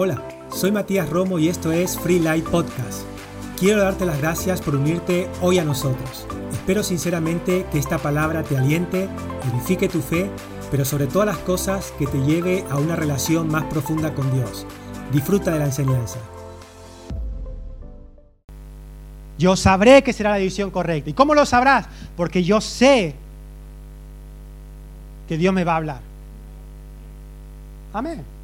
Hola, soy Matías Romo y esto es Free Light Podcast. Quiero darte las gracias por unirte hoy a nosotros. Espero sinceramente que esta palabra te aliente, edifique tu fe, pero sobre todas las cosas que te lleve a una relación más profunda con Dios. Disfruta de la enseñanza. Yo sabré que será la decisión correcta. ¿Y cómo lo sabrás? Porque yo sé que Dios me va a hablar. Amén.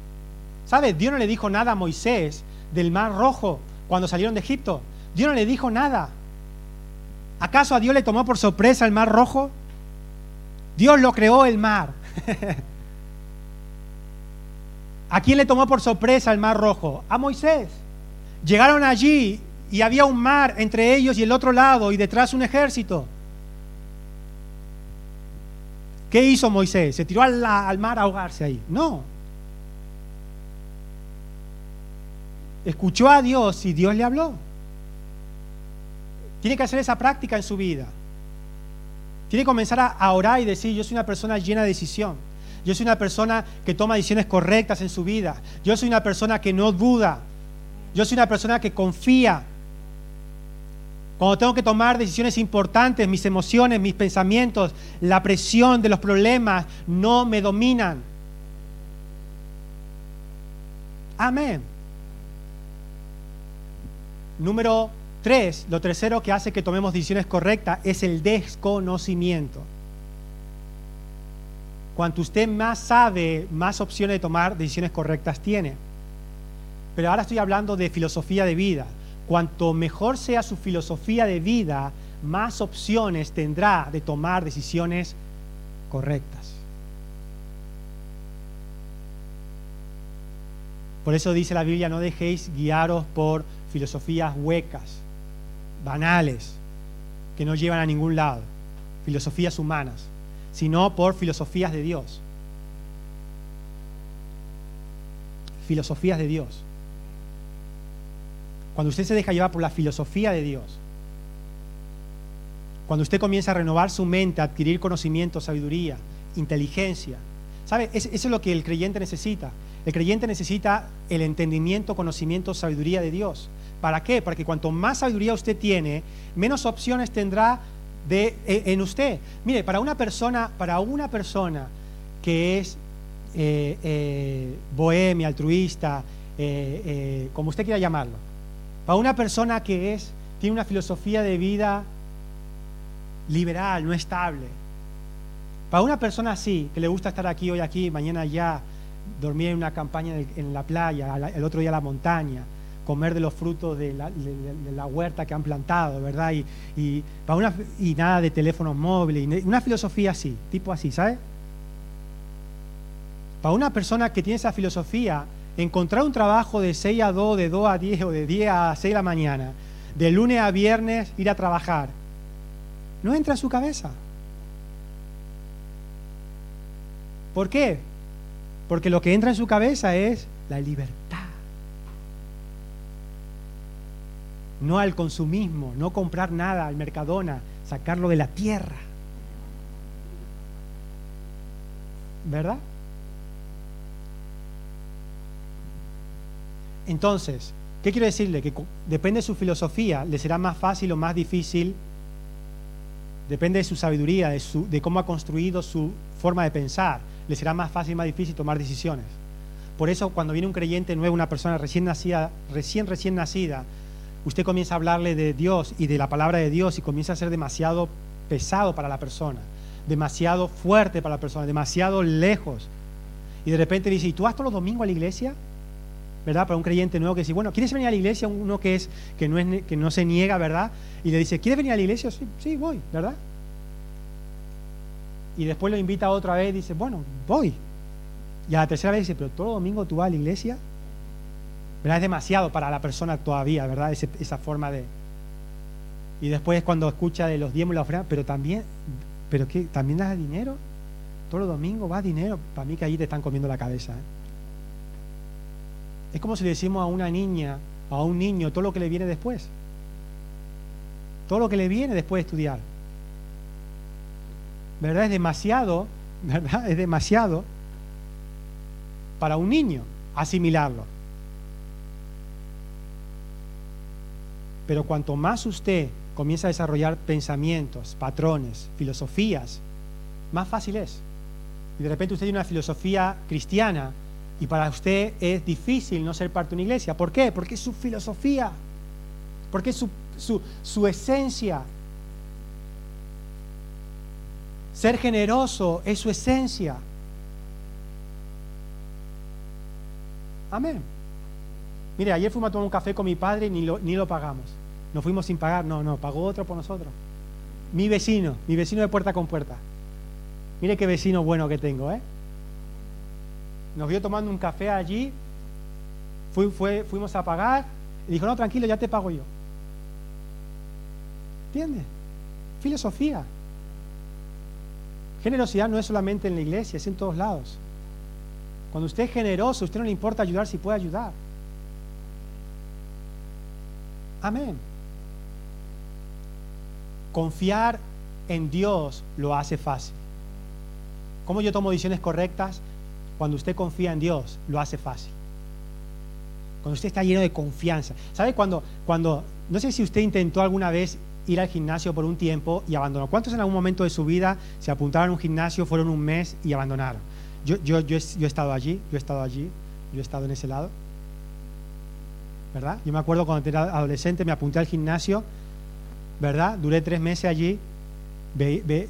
¿Sabes? Dios no le dijo nada a Moisés del mar rojo cuando salieron de Egipto. Dios no le dijo nada. ¿Acaso a Dios le tomó por sorpresa el mar rojo? Dios lo creó el mar. ¿A quién le tomó por sorpresa el mar rojo? A Moisés. Llegaron allí y había un mar entre ellos y el otro lado y detrás un ejército. ¿Qué hizo Moisés? ¿Se tiró al, al mar a ahogarse ahí? No, escuchó a Dios y Dios le habló. Tiene que hacer esa práctica en su vida. Tiene que comenzar a orar y decir, yo soy una persona llena de decisión. Yo soy una persona que toma decisiones correctas en su vida. Yo soy una persona que no duda. Yo soy una persona que confía. Cuando tengo que tomar decisiones importantes, mis emociones, mis pensamientos, la presión de los problemas no me dominan. Amén. Número tres, lo tercero que hace que tomemos decisiones correctas es el desconocimiento. Cuanto usted más sabe, más opciones de tomar decisiones correctas tiene. Pero ahora estoy hablando de filosofía de vida. Cuanto mejor sea su filosofía de vida, más opciones tendrá de tomar decisiones correctas. Por eso dice la Biblia, no dejéis guiaros por filosofías huecas, banales, que no llevan a ningún lado, filosofías humanas, sino por filosofías de Dios. Filosofías de Dios. Cuando usted se deja llevar por la filosofía de Dios, cuando usted comienza a renovar su mente, a adquirir conocimiento, sabiduría, inteligencia, ¿sabe? Eso es lo que el creyente necesita. El creyente necesita el entendimiento, conocimiento, sabiduría de Dios. ¿Para qué? Para que cuanto más sabiduría usted tiene, menos opciones tendrá de, e, en usted. Mire, para una persona, para una persona que es eh, eh, bohemia, altruista, eh, como usted quiera llamarlo, para una persona que es, tiene una filosofía de vida liberal, no estable, para una persona así, que le gusta estar aquí, hoy aquí, mañana allá, dormir en una campaña en la playa, el otro día en la montaña, comer de los frutos de la, huerta que han plantado, ¿verdad? Y, para una, y nada de teléfonos móviles, una filosofía así, tipo así, ¿sabes? Para una persona que tiene esa filosofía, encontrar un trabajo de 6 a 2, de 2 a 10 o de 10 a 6 de la mañana, de lunes a viernes ir a trabajar, no entra a su cabeza. ¿Por qué? Porque lo que entra en su cabeza es la libertad. No al consumismo, no comprar nada al Mercadona, sacarlo de la tierra. ¿Verdad? Entonces, ¿qué quiero decirle? Que depende de su filosofía, le será más fácil o más difícil, depende de su sabiduría, de, cómo ha construido su forma de pensar, le será más fácil o más difícil tomar decisiones. Por eso cuando viene un creyente nuevo, una persona recién nacida, recién recién nacida, usted comienza a hablarle de Dios y de la palabra de Dios y comienza a ser demasiado pesado para la persona, demasiado fuerte para la persona, demasiado lejos. Y de repente dice, ¿y tú vas todos los domingos a la iglesia? ¿Verdad? Para un creyente nuevo que dice, bueno, ¿quieres venir a la iglesia? Uno que, es, que, no, se niega, ¿verdad? Y le dice, ¿quieres venir a la iglesia? Sí, sí, voy, ¿verdad? Y después lo invita otra vez y dice, bueno, voy. Y a la tercera vez dice, pero todo domingo tú vas a la iglesia. Es demasiado para la persona todavía, ¿verdad? esa forma de... Y después cuando escucha de los diezmos y la ofrenda, pero también, ¿pero qué? ¿También das dinero? Todos los domingos va dinero. Para mí que ahí te están comiendo la cabeza. ¿eh? Es como si le decimos a una niña, a un niño, todo lo que le viene después. Todo lo que le viene después de estudiar. ¿Verdad? Es demasiado, ¿verdad? Es demasiado para un niño asimilarlo. Pero cuanto más usted comienza a desarrollar pensamientos, patrones, filosofías, más fácil es. Y de repente usted tiene una filosofía cristiana y para usted es difícil no ser parte de una iglesia. ¿Por qué? Porque es su filosofía, porque es su, su, su esencia. Ser generoso es su esencia. Amén. Mire, ayer fuimos a tomar un café con mi padre y ni lo, pagamos. Nos fuimos sin pagar, no, no, pagó otro por nosotros. Mi vecino, mi vecino de puerta con puerta. Mire qué vecino bueno que tengo, ¿eh? Nos vio tomando un café allí, fuimos a pagar, y dijo, no, tranquilo, ya te pago yo. ¿Entiende? Filosofía. Generosidad no es solamente en la iglesia, es en todos lados. Cuando usted es generoso, usted no le importa ayudar si puede ayudar. Amén. Confiar en Dios lo hace fácil. ¿Cómo yo tomo decisiones correctas? Cuando usted confía en Dios, lo hace fácil. Cuando usted está lleno de confianza. ¿Sabe cuando, cuando, no sé si usted intentó alguna vez ir al gimnasio por un tiempo y abandonó? ¿Cuántos en algún momento de su vida se apuntaron a un gimnasio, fueron un mes y abandonaron? Yo, yo, yo, he estado allí, yo he estado allí, yo he estado en ese lado. ¿Verdad? Yo me acuerdo cuando era adolescente, me apunté al gimnasio, ¿verdad? Duré tres meses allí,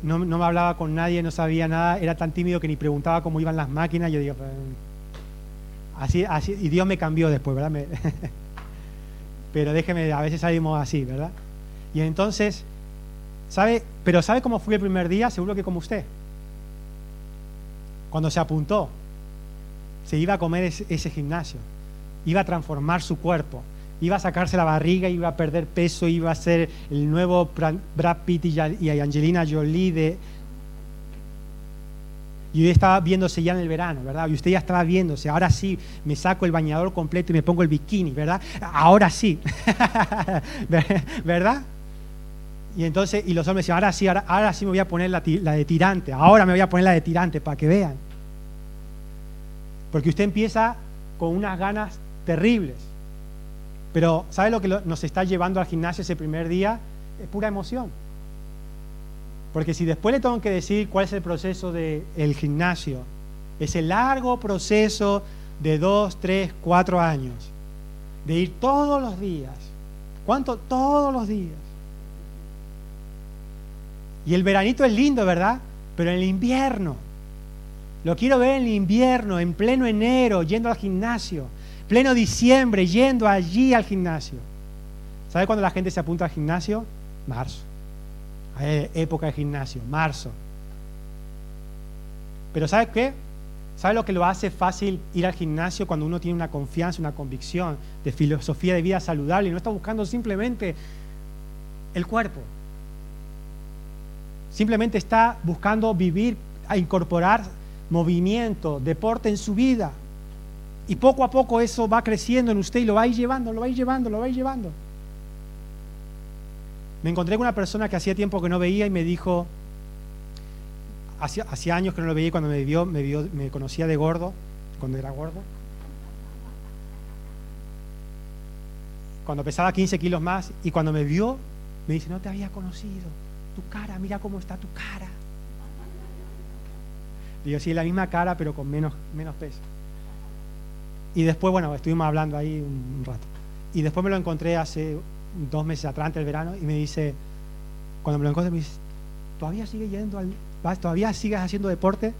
no, me hablaba con nadie, no sabía nada, era tan tímido que ni preguntaba cómo iban las máquinas. Yo digo, pues, así, así, y Dios me cambió después, ¿verdad? pero déjeme, a veces salimos así, ¿verdad? Y entonces, ¿sabe? Pero ¿sabe cómo fui el primer día? Seguro que como usted cuando se apuntó, se iba a comer ese, gimnasio, iba a transformar su cuerpo, iba a sacarse la barriga, iba a perder peso, iba a ser el nuevo Brad Pitt y Angelina Jolie de... Y usted estaba viéndose ya en el verano, ¿verdad? Y usted ya estaba viéndose, ahora sí, me saco el bañador completo y me pongo el bikini, ¿verdad? Ahora sí, ¿verdad? Y entonces, y los hombres decían, ahora sí, ahora, sí me voy a poner la, de tirante, ahora me voy a poner la de tirante para que vean. Porque usted empieza con unas ganas terribles. Pero ¿sabe lo que nos está llevando al gimnasio ese primer día? Es pura emoción. Porque si después le tengo que decir cuál es el proceso del gimnasio, ese largo proceso de dos, tres, cuatro años, de ir todos los días. ¿Cuánto? Todos los días. Y el veranito es lindo, ¿verdad? Pero en el invierno. Lo quiero ver en el invierno, en pleno enero, yendo al gimnasio. Pleno diciembre, yendo allí al gimnasio. ¿Sabe cuándo la gente se apunta al gimnasio? Marzo. Época de gimnasio, marzo. Pero ¿sabe qué? ¿Sabe lo que lo hace fácil ir al gimnasio cuando uno tiene una confianza, una convicción de filosofía de vida saludable y no está buscando simplemente el cuerpo? Simplemente está buscando vivir, a incorporar movimiento, deporte en su vida. Y poco a poco eso va creciendo en usted y lo va a ir llevando, lo va a ir llevando, lo va a ir llevando. Me encontré con una persona que hacía tiempo que no veía y me dijo, hacía, años que no lo veía cuando me vio, me vio, me conocía de gordo, cuando era gordo. Cuando pesaba 15 kilos más y cuando me vio, me dice, no te había conocido tu cara, mira cómo está tu cara. Digo, sí, la misma cara, pero con menos, menos peso. Y después, bueno, estuvimos hablando ahí un rato. Y después me lo encontré hace dos meses atrás, antes del verano, y me dice, cuando me lo encontré, me dice, ¿todavía sigue yendo al, todavía sigues haciendo deporte?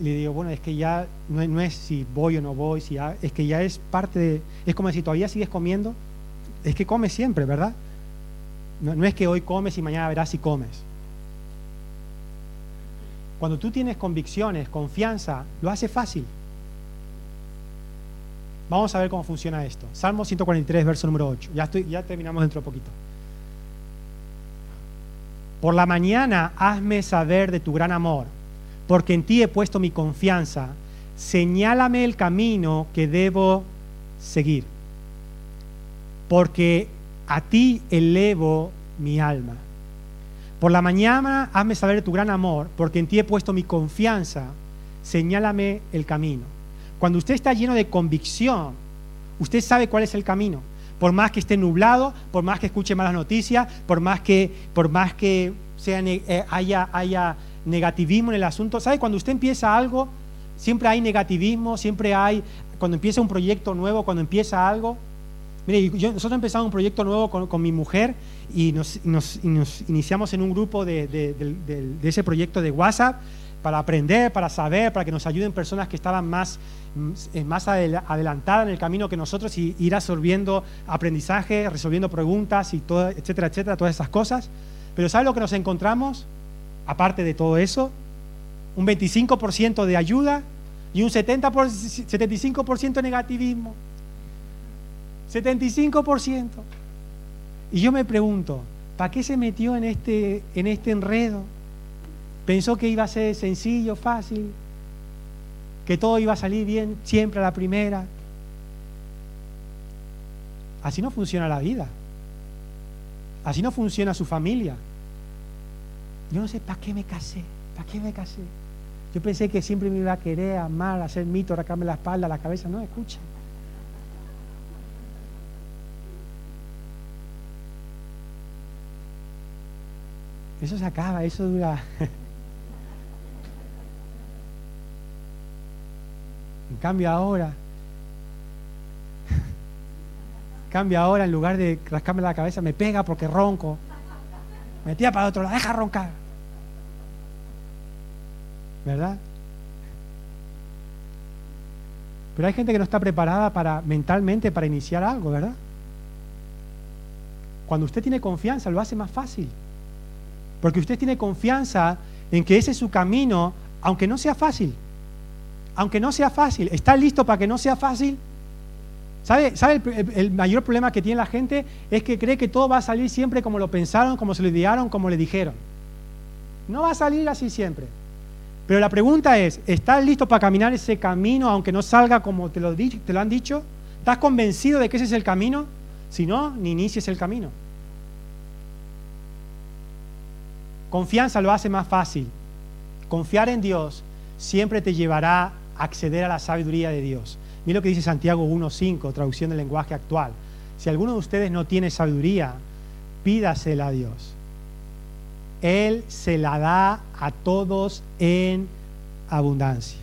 Y le digo, bueno, es que ya no es, si voy o no voy, si es que ya es parte de, es como decir, ¿todavía sigues comiendo? Es que comes siempre, ¿verdad? No, es que hoy comes y mañana verás si comes. Cuando tú tienes convicciones, confianza, lo hace fácil. Vamos a ver cómo funciona esto. Salmo 143, verso número 8. Ya, estoy, ya terminamos dentro de poquito. Por la mañana hazme saber de tu gran amor, porque en ti he puesto mi confianza. Señálame el camino que debo seguir. Porque a ti elevo mi alma. Por la mañana hazme saber tu gran amor, porque en ti he puesto mi confianza. Señálame el camino. Cuando usted está lleno de convicción, usted sabe cuál es el camino. por más que esté nublado, por más que escuche malas noticias, por más que, por más que sea, eh, haya, haya negativismo en el asunto. ¿Sabe? Cuando usted empieza algo, siempre hay negativismo, siempre hay, cuando empieza un proyecto nuevo, cuando empieza algo. Mire, nosotros empezamos un proyecto nuevo con, mi mujer y nos, iniciamos en un grupo de, de ese proyecto de WhatsApp para aprender, para saber, para que nos ayuden personas que estaban más, mm, más adelantadas en el camino que nosotros y ir absorbiendo aprendizaje, resolviendo preguntas y todo, etcétera, etcétera, todas esas cosas. Pero ¿sabe lo que nos encontramos? Aparte de todo eso, un 25% de ayuda y un 70 75% de negativismo. 75%. Y yo me pregunto, ¿para qué se metió en este, en este enredo? Pensó que iba a ser sencillo, fácil, que todo iba a salir bien siempre a la primera. Así no funciona la vida. Así no funciona su familia. Yo no sé para qué me casé, para qué me casé. Yo pensé que siempre me iba a querer, amar, hacer mito, racarme la espalda, la cabeza. No, escucha. Eso se acaba, eso dura. En cambio ahora, cambio ahora, en lugar de rascarme la cabeza, me pega porque ronco. Me tira para otro lado, deja roncar. ¿Verdad? Pero hay gente que no está preparada para mentalmente para iniciar algo, ¿verdad? Cuando usted tiene confianza, lo hace más fácil. Porque usted tiene confianza en que ese es su camino, aunque no sea fácil aunque no sea fácil. ¿Está listo para que no sea fácil? ¿Sabe, ¿Sabe el, mayor problema que tiene la gente? Es que cree que todo va a salir siempre como lo pensaron, como se lo idearon, como le dijeron. No va a salir así siempre. Pero la pregunta es, ¿estás listo para caminar ese camino aunque no salga como te lo, te lo han dicho? ¿Estás convencido de que ese es el camino? Si no, ni inicies el camino. Confianza lo hace más fácil. Confiar en Dios siempre te llevará acceder a la sabiduría de Dios. Mira lo que dice Santiago 1.5, traducción del lenguaje actual. Si alguno de ustedes no tiene sabiduría, pídasela a Dios. Él se la da a todos en abundancia.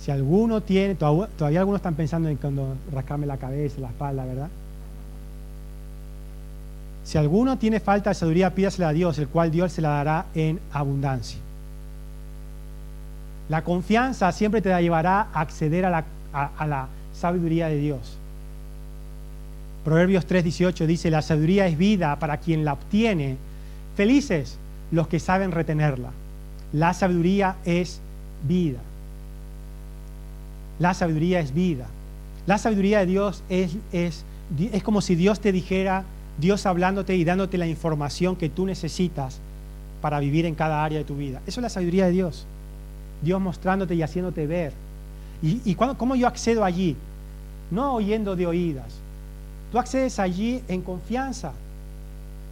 Si alguno tiene, todavía algunos están pensando en cuando rascarme la cabeza, la espalda, ¿verdad? Si alguno tiene falta de sabiduría, pídasela a Dios, el cual Dios se la dará en abundancia. La confianza siempre te llevará a acceder a la, sabiduría de Dios. Proverbios 3:18 dice, la sabiduría es vida para quien la obtiene. Felices los que saben retenerla. La sabiduría es vida. La sabiduría es vida. La sabiduría de Dios es, es, es como si Dios te dijera, Dios hablándote y dándote la información que tú necesitas para vivir en cada área de tu vida. Eso es la sabiduría de Dios. Dios mostrándote y haciéndote ver. ¿Y, cómo yo accedo allí? No oyendo de oídas. Tú accedes allí en confianza.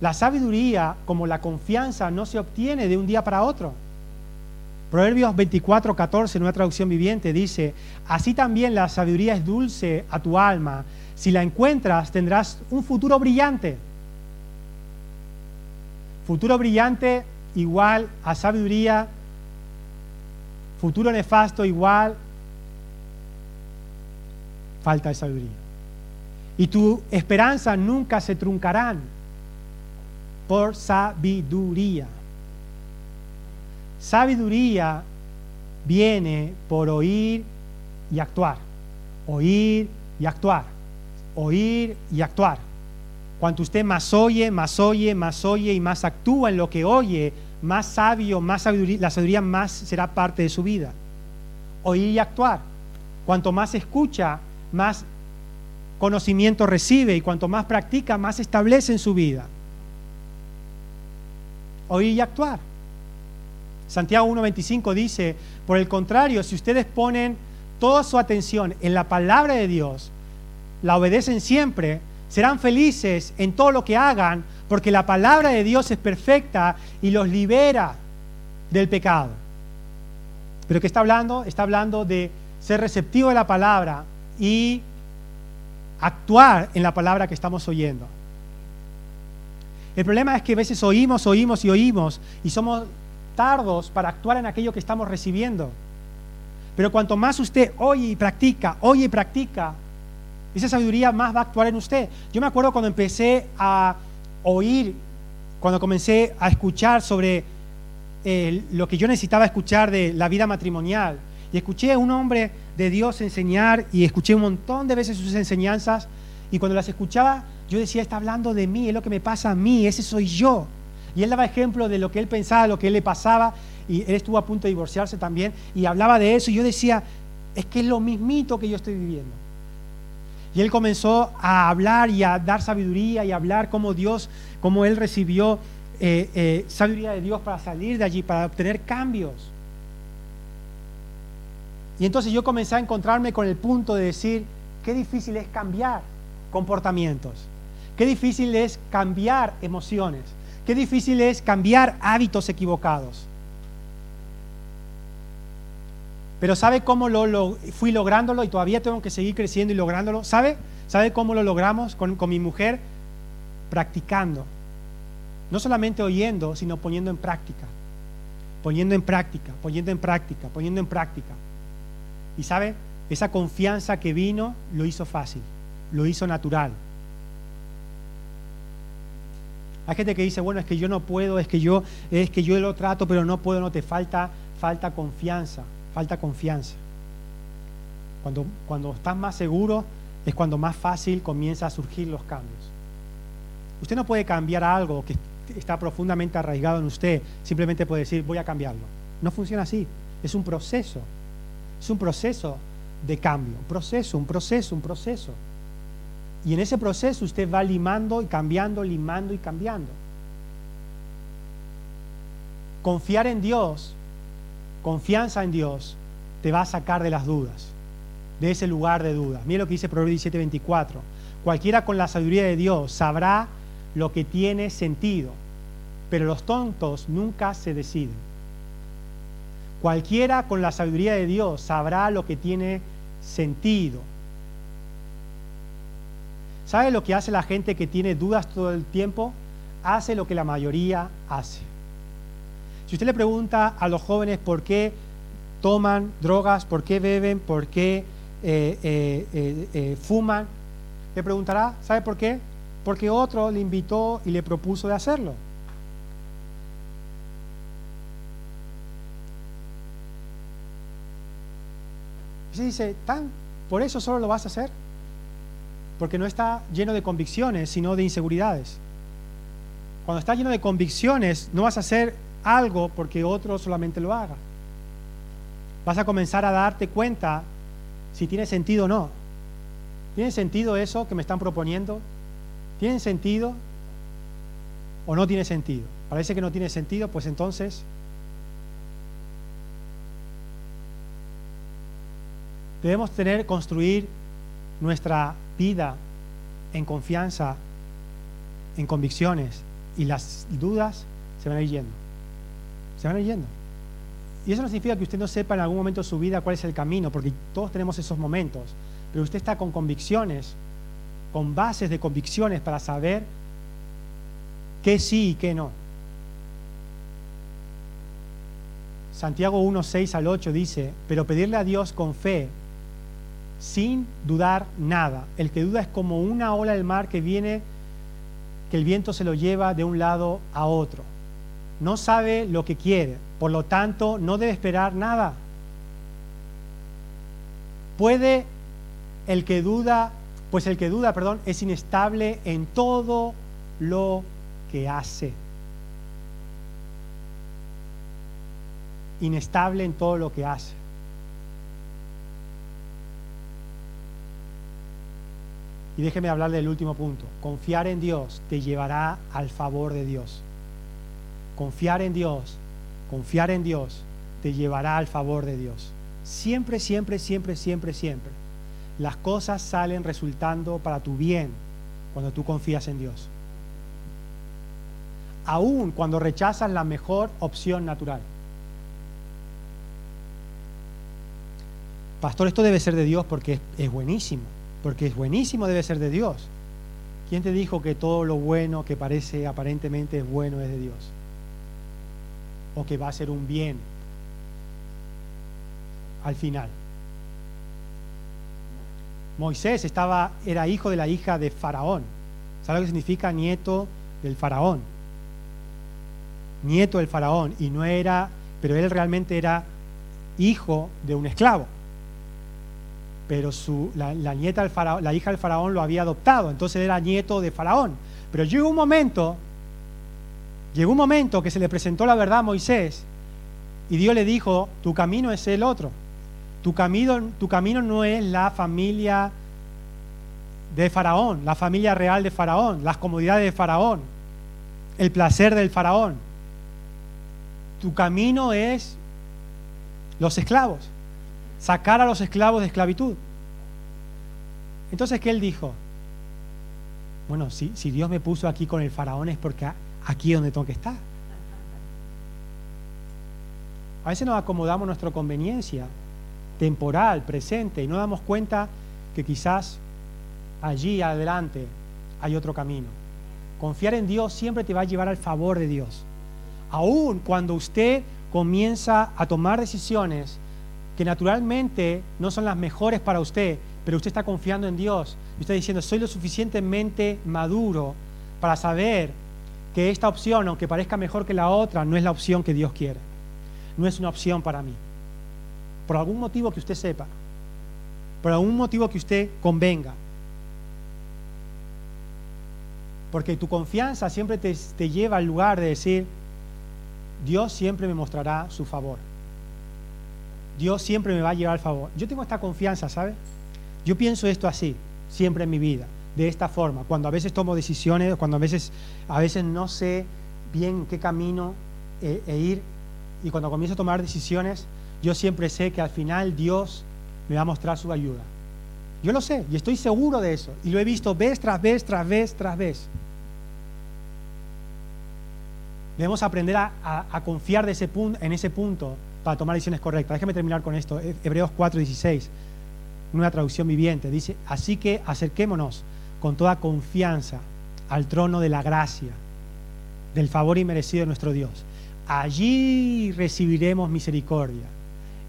La sabiduría, como la confianza, no se obtiene de un día para otro. Proverbios 24, 14, en una traducción viviente, dice, así también la sabiduría es dulce a tu alma. Si la encuentras, tendrás un futuro brillante. Futuro brillante igual a sabiduría Futuro nefasto igual falta de sabiduría. Y tu esperanza nunca se truncarán por sabiduría. Sabiduría viene por oír y actuar. Oír y actuar. Oír y actuar. Cuanto usted más oye, más oye, más oye y más actúa en lo que oye, más sabio, más sabiduría, la sabiduría más será parte de su vida. Oír y actuar. Cuanto más escucha, más conocimiento recibe y cuanto más practica, más establece en su vida. Oír y actuar. Santiago 1.25 dice, por el contrario, si ustedes ponen toda su atención en la palabra de Dios, la obedecen siempre, serán felices en todo lo que hagan, porque la palabra de Dios es perfecta y los libera del pecado. Pero ¿qué está hablando? Está hablando de ser receptivo de la palabra y actuar en la palabra que estamos oyendo. El problema es que a veces oímos, oímos y oímos y somos tardos para actuar en aquello que estamos recibiendo. Pero cuanto más usted oye y practica, oye y practica, esa sabiduría más va a actuar en usted. Yo me acuerdo cuando empecé a oír, cuando comencé a escuchar sobre eh, lo que yo necesitaba escuchar de la vida matrimonial. Y escuché a un hombre de Dios enseñar y escuché un montón de veces sus enseñanzas. Y cuando las escuchaba, yo decía, está hablando de mí, es lo que me pasa a mí, ese soy yo. Y él daba ejemplo de lo que él pensaba, lo que él le pasaba. Y él estuvo a punto de divorciarse también. Y hablaba de eso. Y yo decía, es que es lo mismito que yo estoy viviendo. Y él comenzó a hablar y a dar sabiduría y a hablar cómo Dios, cómo él recibió eh, eh, sabiduría de Dios para salir de allí, para obtener cambios. Y entonces yo comencé a encontrarme con el punto de decir, qué difícil es cambiar comportamientos, qué difícil es cambiar emociones, qué difícil es cambiar hábitos equivocados. Pero ¿sabe cómo lo, fui lográndolo y todavía tengo que seguir creciendo y lográndolo? ¿Sabe? ¿Sabe cómo lo logramos con, con mi mujer? Practicando. No solamente oyendo, sino poniendo en práctica. Poniendo en práctica, poniendo en práctica, poniendo en práctica. Y sabe, esa confianza que vino lo hizo fácil, lo hizo natural. Hay gente que dice, bueno, es que yo no puedo, es que yo, es que yo lo trato, pero no puedo, no te falta, falta confianza, falta confianza. Cuando, cuando estás más seguro es cuando más fácil comienza a surgir los cambios. Usted no puede cambiar algo que está profundamente arraigado en usted, simplemente puede decir, voy a cambiarlo. No funciona así, es un proceso. Es un proceso de cambio, un proceso, un proceso, un proceso. Y en ese proceso usted va limando y cambiando, limando y cambiando. Confiar en Dios, confianza en Dios, te va a sacar de las dudas, de ese lugar de dudas. Mira lo que dice Proverbios 17:24. Cualquiera con la sabiduría de Dios sabrá lo que tiene sentido, pero los tontos nunca se deciden. Cualquiera con la sabiduría de Dios sabrá lo que tiene sentido. ¿Sabe lo que hace la gente que tiene dudas todo el tiempo? Hace lo que la mayoría hace. Si usted le pregunta a los jóvenes por qué toman drogas, por qué beben, por qué eh, eh, eh, fuman, le preguntará, ¿sabe por qué? Porque otro le invitó y le propuso de hacerlo. se dice, ¿tan? ¿Por eso solo lo vas a hacer? Porque no está lleno de convicciones, sino de inseguridades. Cuando está lleno de convicciones, no vas a hacer algo porque otro solamente lo haga. Vas a comenzar a darte cuenta si tiene sentido o no. ¿Tiene sentido eso que me están proponiendo? ¿Tiene sentido o no tiene sentido? Parece que no tiene sentido, pues entonces Debemos tener, construir nuestra vida en confianza, en convicciones, y las dudas se van a ir yendo. Van yendo. Y eso no significa que usted no sepa en algún momento de su vida cuál es el camino, porque todos tenemos esos momentos. Pero usted está con convicciones, con bases de convicciones para saber qué sí y qué no. Santiago 1, 6 al 8 dice, pero pedirle a Dios con fe sin dudar nada. El que duda es como una ola del mar que viene, que el viento se lo lleva de un lado a otro. No sabe lo que quiere, por lo tanto no debe esperar nada. Puede el que duda, pues el que duda, perdón, es inestable en todo lo que hace. Inestable en todo lo que hace. Y déjeme hablar del último punto. Confiar en Dios te llevará al favor de Dios. Confiar en Dios, confiar en Dios te llevará al favor de Dios. Siempre, siempre, siempre, siempre, siempre. Las cosas salen resultando para tu bien cuando tú confías en Dios. Aún cuando rechazas la mejor opción natural. pastor, esto debe ser de Dios porque es, buenísimo, porque es buenísimo debe ser de Dios. ¿Quién te dijo que todo lo bueno que parece aparentemente es bueno es de Dios? O que va a ser un bien al final. Moisés estaba, era hijo de la hija de Faraón. ¿Sabe lo que significa nieto del Faraón? Nieto del Faraón. Y no era, pero él realmente era hijo de un esclavo. Pero su, la, nieta del la hija del Faraón lo había adoptado, entonces era nieto de Faraón. Pero llegó un momento, llegó un momento que se le presentó la verdad a Moisés y Dios le dijo, tu camino es el otro. Tu camino, tu camino no es la familia de Faraón, la familia real de Faraón, las comodidades de Faraón, el placer del Faraón. Tu camino es los esclavos, sacar a los esclavos de esclavitud. Entonces, ¿qué él dijo? Bueno, si, si Dios me puso aquí con el Faraón es porque aquí es donde tengo que estar. A veces nos acomodamos nuestra conveniencia temporal, presente, y no damos cuenta que quizás allí adelante hay otro camino. Confiar en Dios siempre te va a llevar al favor de Dios. Aún cuando usted comienza a tomar decisiones que naturalmente no son las mejores para usted, pero usted está confiando en Dios y está diciendo, soy lo suficientemente maduro para saber que esta opción, aunque parezca mejor que la otra, no es la opción que Dios quiere. No es una opción para mí por algún motivo que usted sepa, por algún motivo que usted convenga. Porque tu confianza siempre te, lleva al lugar de decir, Dios siempre me mostrará su favor. Dios siempre me va a llevar al favor. Yo tengo esta confianza, ¿sabe? Yo pienso esto así, siempre en mi vida, de esta forma. Cuando a veces tomo decisiones, cuando a veces, a veces no sé bien qué camino eh, e ir, y cuando comienzo a tomar decisiones, yo siempre sé que al final Dios me va a mostrar su ayuda. Yo lo sé y estoy seguro de eso. Y lo he visto vez tras vez, tras vez, tras vez. Debemos aprender a, confiar en ese punto para tomar decisiones correctas. Déjame terminar con esto. Hebreos 4:16, una traducción viviente, dice, así que acerquémonos con toda confianza al trono de la gracia, del favor inmerecido de nuestro Dios. Allí recibiremos misericordia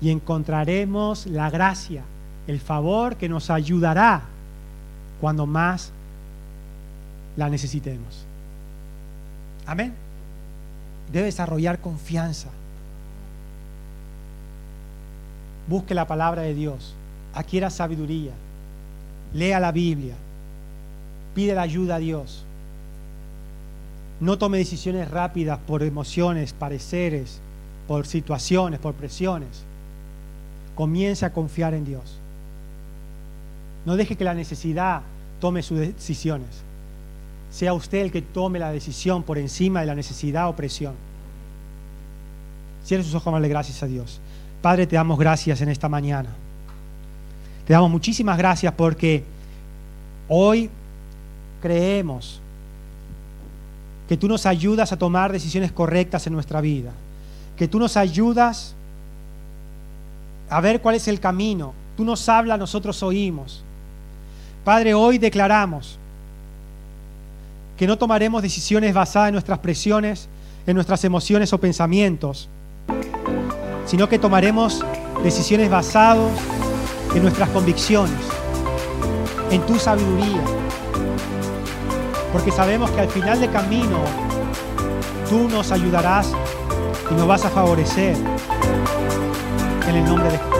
y encontraremos la gracia, el favor que nos ayudará cuando más la necesitemos. Amén. Debe desarrollar confianza. Busque la palabra de Dios, adquiera sabiduría, lea la Biblia, pide la ayuda a Dios. No tome decisiones rápidas por emociones, pareceres, por situaciones, por presiones comience a confiar en Dios. No deje que la necesidad tome sus decisiones. Sea usted el que tome la decisión por encima de la necesidad o presión. Cierre sus ojos, darle gracias a Dios. Padre, te damos gracias en esta mañana. Te damos muchísimas gracias porque hoy creemos que tú nos ayudas a tomar decisiones correctas en nuestra vida. Que tú nos ayudas a ver cuál es el camino. Tú nos hablas, nosotros oímos. Padre, hoy declaramos que no tomaremos decisiones basadas en nuestras presiones, en nuestras emociones o pensamientos, sino que tomaremos decisiones basadas en nuestras convicciones, en tu sabiduría, porque sabemos que al final del camino tú nos ayudarás y nos vas a favorecer en el nombre de Jesús.